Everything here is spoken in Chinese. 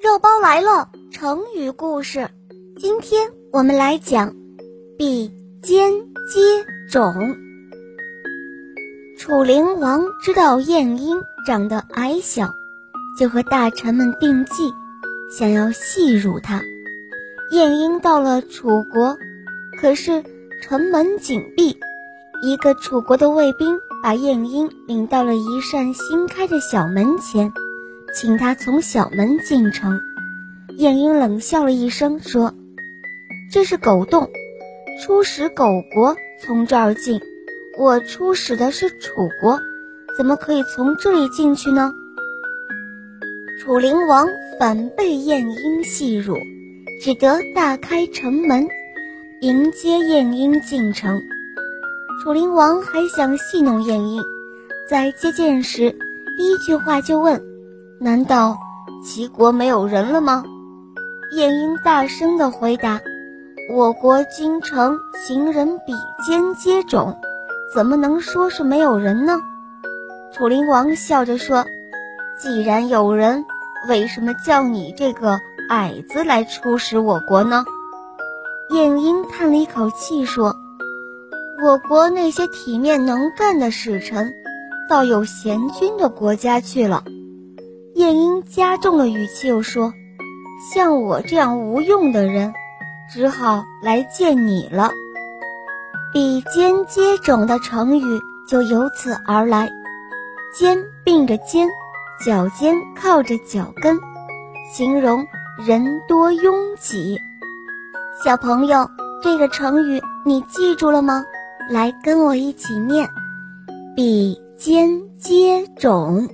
肉包来了，成语故事。今天我们来讲“比肩接踵”。楚灵王知道晏婴长得矮小，就和大臣们定计，想要戏辱他。晏婴到了楚国，可是城门紧闭，一个楚国的卫兵把晏婴领到了一扇新开的小门前。请他从小门进城。晏婴冷笑了一声，说：“这是狗洞，出使狗国从这儿进。我出使的是楚国，怎么可以从这里进去呢？”楚灵王反被晏婴戏辱，只得大开城门迎接晏婴进城。楚灵王还想戏弄晏婴，在接见时第一句话就问。难道齐国没有人了吗？晏婴大声地回答：“我国京城行人比肩接踵，怎么能说是没有人呢？”楚灵王笑着说：“既然有人，为什么叫你这个矮子来出使我国呢？”晏婴叹了一口气说：“我国那些体面能干的使臣，到有贤君的国家去了。”晏婴加重了语气，又说：“像我这样无用的人，只好来见你了。”比肩接踵的成语就由此而来，肩并着肩，脚尖靠着脚跟，形容人多拥挤。小朋友，这个成语你记住了吗？来，跟我一起念：比肩接踵。